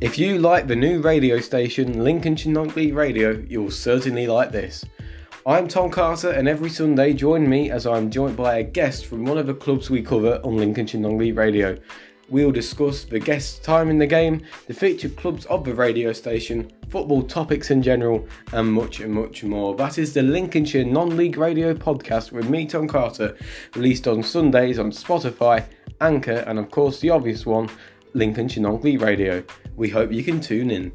If you like the new radio station Lincolnshire Non-League Radio, you'll certainly like this. I'm Tom Carter, and every Sunday join me as I'm joined by a guest from one of the clubs we cover on Lincolnshire Non-League Radio. We'll discuss the guest's time in the game, the featured clubs of the radio station, football topics in general, and much and much more. That is the Lincolnshire Non-League Radio podcast with me, Tom Carter, released on Sundays on Spotify, Anchor, and of course the obvious one, Lincolnshire Non-League Radio. We hope you can tune in.